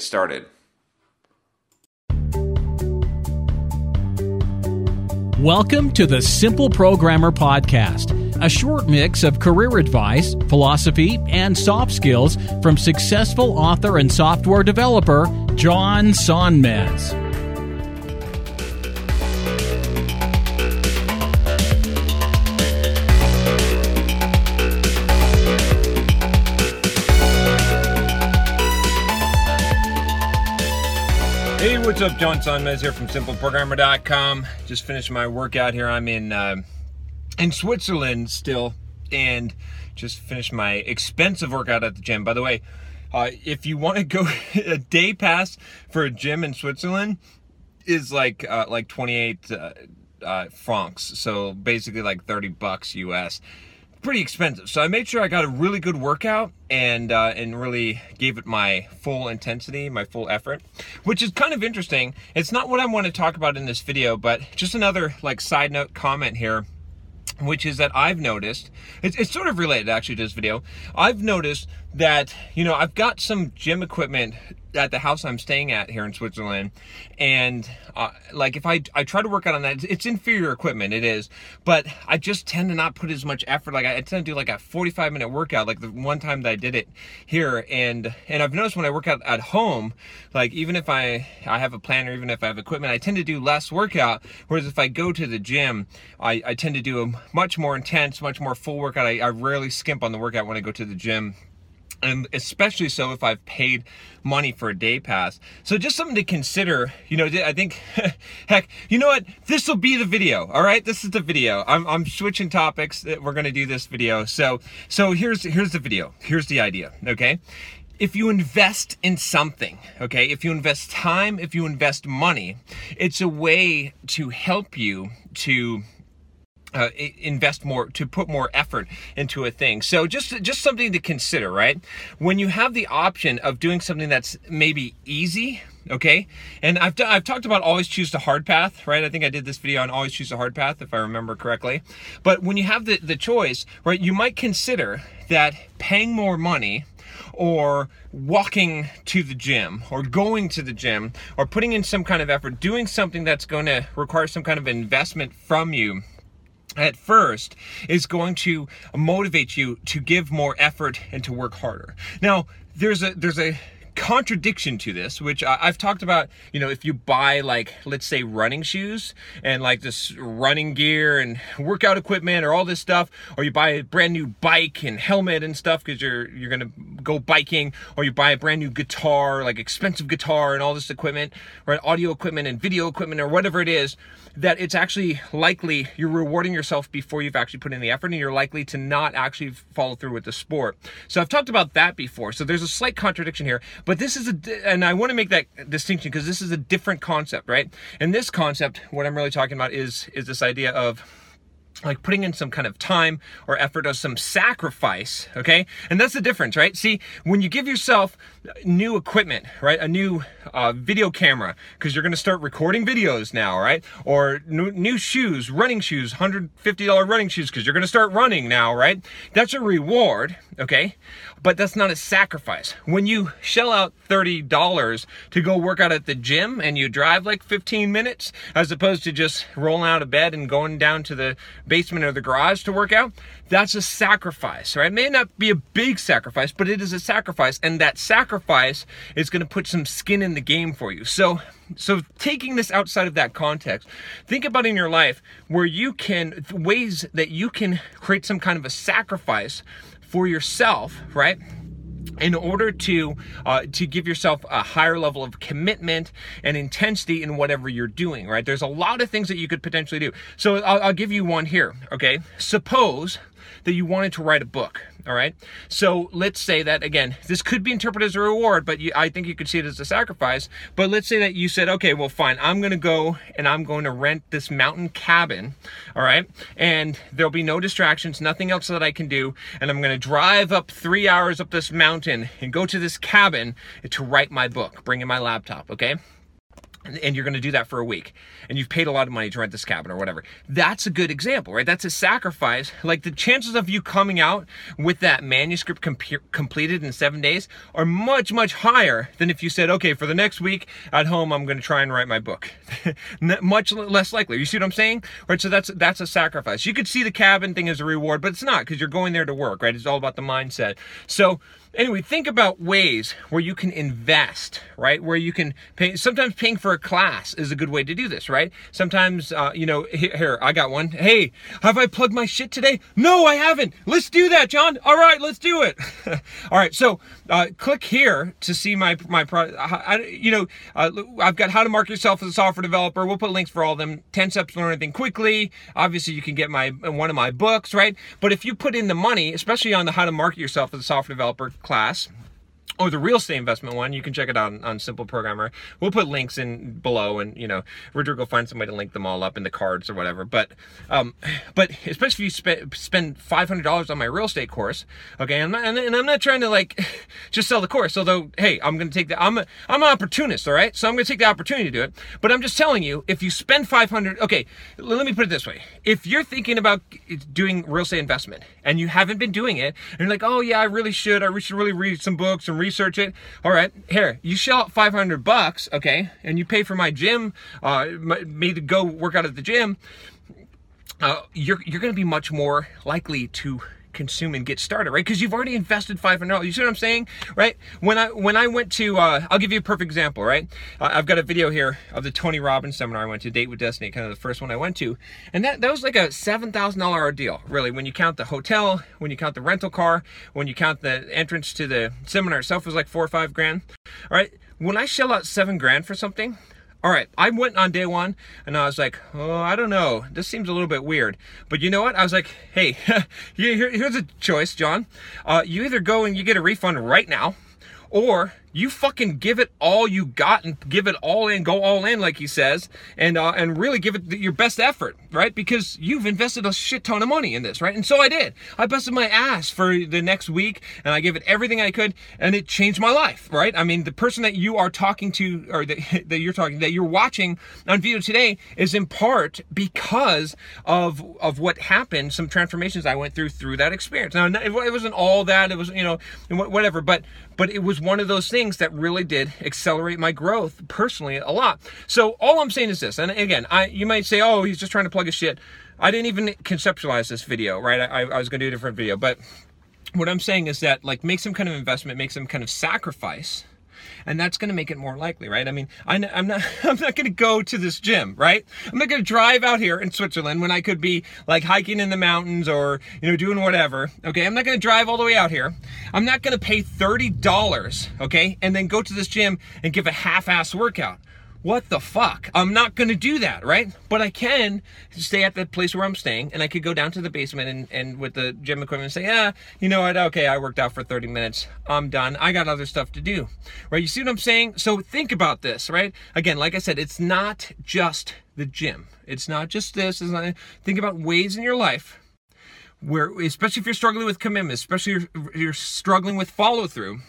started. Welcome to the Simple Programmer Podcast, a short mix of career advice, philosophy, and soft skills from successful author and software developer John Sonmez. Hey, what's up? John Sonmez here from SimpleProgrammer.com. Just finished my workout here. I'm in uh, in Switzerland still, and just finished my expensive workout at the gym. By the way, uh, if you want to go a day pass for a gym in Switzerland, is like uh, like 28 uh, uh, francs, so basically like 30 bucks US pretty expensive. So I made sure I got a really good workout and uh, and really gave it my full intensity, my full effort, which is kind of interesting. It's not what I want to talk about in this video, but just another like side note comment here. Which is that I've noticed, it's, it's sort of related actually to this video. I've noticed that, you know, I've got some gym equipment at the house I'm staying at here in Switzerland, and uh, like if I I try to work out on that, it's inferior equipment, it is, but I just tend to not put as much effort. Like I, I tend to do like a 45 minute workout, like the one time that I did it here, and and I've noticed when I work out at home, like even if I I have a plan or even if I have equipment, I tend to do less workout. Whereas if I go to the gym, I I tend to do a much more intense, much more full workout. I, I rarely skimp on the workout when I go to the gym and especially so if I've paid money for a day pass. So just something to consider. You know, I think, heck, you know what? This will be the video. All right, this is the video. I'm, I'm switching topics. We're gonna do this video. So so here's here's the video. Here's the idea. Okay. If you invest in something, okay, if you invest time, if you invest money, it's a way to help you to uh, invest more to put more effort into a thing. So just just something to consider right? When you have the option of doing something that's maybe easy okay? And i've, i I've talked about always choose the hard path right? I think i did this video on always choose the hard path if i remember correctly. But when you have the, the choice right you might consider that paying more money or walking to the gym or going to the gym or putting in some kind of effort doing something that's going to require some kind of investment from you at first is going to motivate you to give more effort and to work harder. Now, there's a there's a contradiction to this, which I've talked about, you know, if you buy like, let's say running shoes and like this running gear and workout equipment or all this stuff, or you buy a brand new bike and helmet and stuff because you're, you're going to go biking, or you buy a brand new guitar, like expensive guitar and all this equipment, or audio equipment and video equipment or whatever it is, that it's actually likely you're rewarding yourself before you've actually put in the effort and you're likely to not actually follow through with the sport. So I've talked about that before. So there's a slight contradiction here, but this is a, and I want to make that distinction because this is a different concept, right? And this concept, what I'm really talking about is, is this idea of, like putting in some kind of time or effort or some sacrifice okay? And that's the difference right? See when you give yourself new equipment right a new uh, video camera because you're to start recording videos now right? Or new, new shoes running shoes $150 running shoes because you're to start running now right? That's a reward okay? But that's not a sacrifice. When you shell out $30 to go work out at the gym and you drive like 15 minutes as opposed to just rolling out of bed and going down to the basement or the garage to work out, that's a sacrifice, right? It may not be a big sacrifice, but it is a sacrifice. And that sacrifice is going to put some skin in the game for you. So, so taking this outside of that context, think about in your life where you can, ways that you can create some kind of a sacrifice for yourself, right? In order to uh, to give yourself a higher level of commitment and intensity in whatever you're doing right? There's a lot of things that you could potentially do. So I'll, I'll give you one here okay? Suppose that you wanted to write a book all right. So let's say that again, this could be interpreted as a reward, but you, I think you could see it as a sacrifice. But let's say that you said, okay, well, fine, I'm going to go and I'm going to rent this mountain cabin. All right. And there'll be no distractions, nothing else that I can do. And I'm going to drive up three hours up this mountain and go to this cabin to write my book, bring in my laptop. Okay and you're going to do that for a week and you've paid a lot of money to rent this cabin or whatever that's a good example right? That's a sacrifice. Like the chances of you coming out with that manuscript comp- completed in seven days are much much higher than if you said okay for the next week at home i'm going to try and write my book. Much less likely. You see what i'm saying? Right? So that's that's a sacrifice. You could see the cabin thing as a reward but it's not because you're going there to work right? It's all about the mindset. So anyway, think about ways where you can invest, right? Where you can pay. Sometimes paying for a class is a good way to do this, right? Sometimes, uh, you know, here, here, I got one. Hey, have I plugged my shit today? No, I haven't. Let's do that, John. All right, let's do it. All right, so uh, click here to see my my product. You know, uh, I've got how to market yourself as a software developer. We'll put links for all of them. Ten steps to learn anything quickly. Obviously, you can get my one of my books, right? But if you put in the money, especially on the how to market yourself as a software developer class or the real estate investment one, you can check it out on, on, Simple Programmer. We'll put links in below, and you know, Richard will find somebody to link them all up in the cards or whatever. But, um, but especially if you spe- spend five hundred dollars on my real estate course, okay, and, and I'm not trying to like just sell the course. Although, hey, I'm to take the I'm a, I'm an opportunist, all right. So I'm to take the opportunity to do it. But I'm just telling you, if you spend five hundred, okay, let me put it this way: if you're thinking about doing real estate investment and you haven't been doing it, and you're like, oh yeah, I really should, I should really read some books and read research it. All right, here, you shell out 500 bucks, okay, and you pay for my gym, uh, me to go work out at the gym. Uh, you're you're going to be much more likely to consume and get started, right? Because you've already invested five hundred dollars. You see what I'm saying, right? When I when I went to, uh, I'll give you a perfect example, right? I've got a video here of the Tony Robbins seminar I went to, Date with Destiny, kind of the first one I went to, and that that was like a seven thousand dollar ordeal, really. When you count the hotel, when you count the rental car, when you count the entrance to the seminar itself, was like four or five grand. All right, when I shell out seven grand for something, all right, I went on day one and I was like, oh, I don't know. This seems a little bit weird. But you know what? I was like, hey, here's a choice, John. Uh, you either go and you get a refund right now, or you fucking give it all you got and give it all in, go all in, like he says, and uh, and really give it your best effort, right? Because you've invested a shit ton of money in this, right? And so I did. I busted my ass for the next week, and I gave it everything I could, and it changed my life, right? I mean, the person that you are talking to, or that, that you're talking, that you're watching on video today, is in part because of of what happened, some transformations I went through through that experience. Now, it wasn't all that; it was you know whatever, but but it was one of those things things that really did accelerate my growth personally a lot. So all I'm saying is this, and again, I you might say, oh, he's just trying to plug his shit. I didn't even conceptualize this video, right? I, I was going to do a different video, but what I'm saying is that like make some kind of investment, make some kind of sacrifice and that's going to make it more likely, right? I mean, I, am not, I'm not going to go to this gym, right? I'm not going to drive out here in Switzerland when I could be like hiking in the mountains or you know doing whatever. Okay, I'm not going to drive all the way out here. I'm not going to pay thirty dollars, okay, and then go to this gym and give a half-ass workout. What the fuck? I'm not gonna do that, right? But I can stay at the place where I'm staying and I could go down to the basement and, and with the gym equipment and say, yeah, you know what? Okay, I worked out for 30 minutes. I'm done. I got other stuff to do, right? You see what I'm saying? So think about this, right? Again, like I said, it's not just the gym. It's not just this. It's not, think about ways in your life where, especially if you're struggling with commitment, especially if you're, you're struggling with follow through,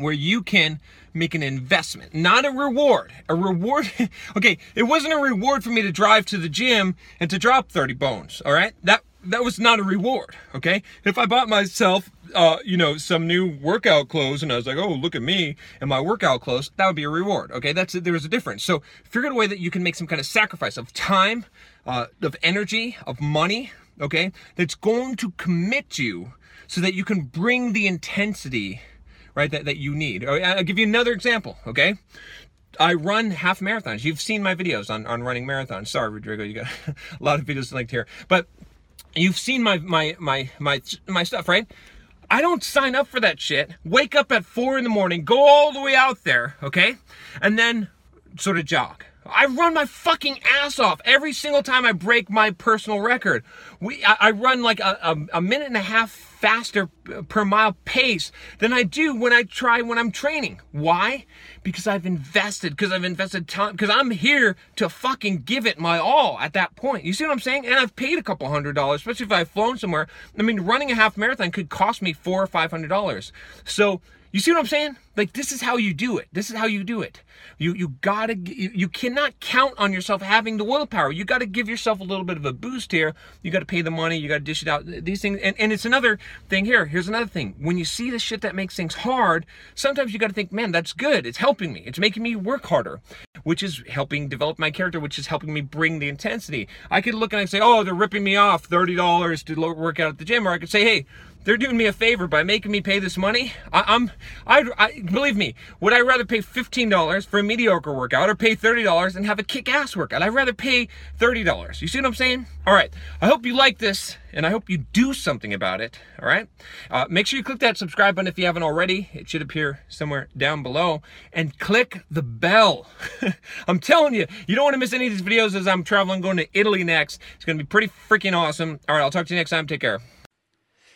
where you can make an investment, not a reward. A reward, okay, it wasn't a reward for me to drive to the gym and to drop 30 bones, all right? That that was not a reward, okay? If I bought myself uh, you know, some new workout clothes and I was like, "Oh, look at me and my workout clothes." That would be a reward, okay? That's there's a difference. So, figure out a way that you can make some kind of sacrifice of time, uh, of energy, of money, okay? That's going to commit you so that you can bring the intensity right, that, that you need. Oh, I'll give you another example, okay? I run half marathons. You've seen my videos on, on running marathons. Sorry, Rodrigo, you got a lot of videos linked here. But you've seen my my my my my stuff, right? I don't sign up for that shit. Wake up at four in the morning, go all the way out there, okay? And then sort of jog. I run my fucking ass off every single time I break my personal record. We, I, I run like a, a, a, minute and a half faster per mile pace than I do when I try when I'm training. Why? Because I've invested, because I've invested time, because I'm here to fucking give it my all at that point. You see what I'm saying? And I've paid a couple hundred dollars, especially if I've flown somewhere. I mean, running a half marathon could cost me four or five hundred dollars. So, you see what I'm saying? Like this is how you do it. This is how you do it. You you gotta you, you cannot count on yourself having the willpower. You got to give yourself a little bit of a boost here. You got to pay the money. You got to dish it out. These things and, and it's another thing here. Here's another thing. When you see the shit that makes things hard, sometimes you got to think, man, that's good. It's helping me. It's making me work harder, which is helping develop my character, which is helping me bring the intensity. I could look and I say, oh, they're ripping me off thirty dollars to work out at the gym, or I could say, hey they're doing me a favor by making me pay this money. I, am I, I believe me. Would I rather pay fifteen dollars for a mediocre workout or pay thirty dollars and have a kick-ass workout? I'd rather pay thirty dollars. You see what I'm saying? All right. I hope you like this, and I hope you do something about it. All right. Uh, make sure you click that subscribe button if you haven't already. It should appear somewhere down below, and click the bell. I'm telling you, you don't want to miss any of these videos as I'm traveling, going to Italy next. It's going to be pretty freaking awesome. All right. I'll talk to you next time. Take care.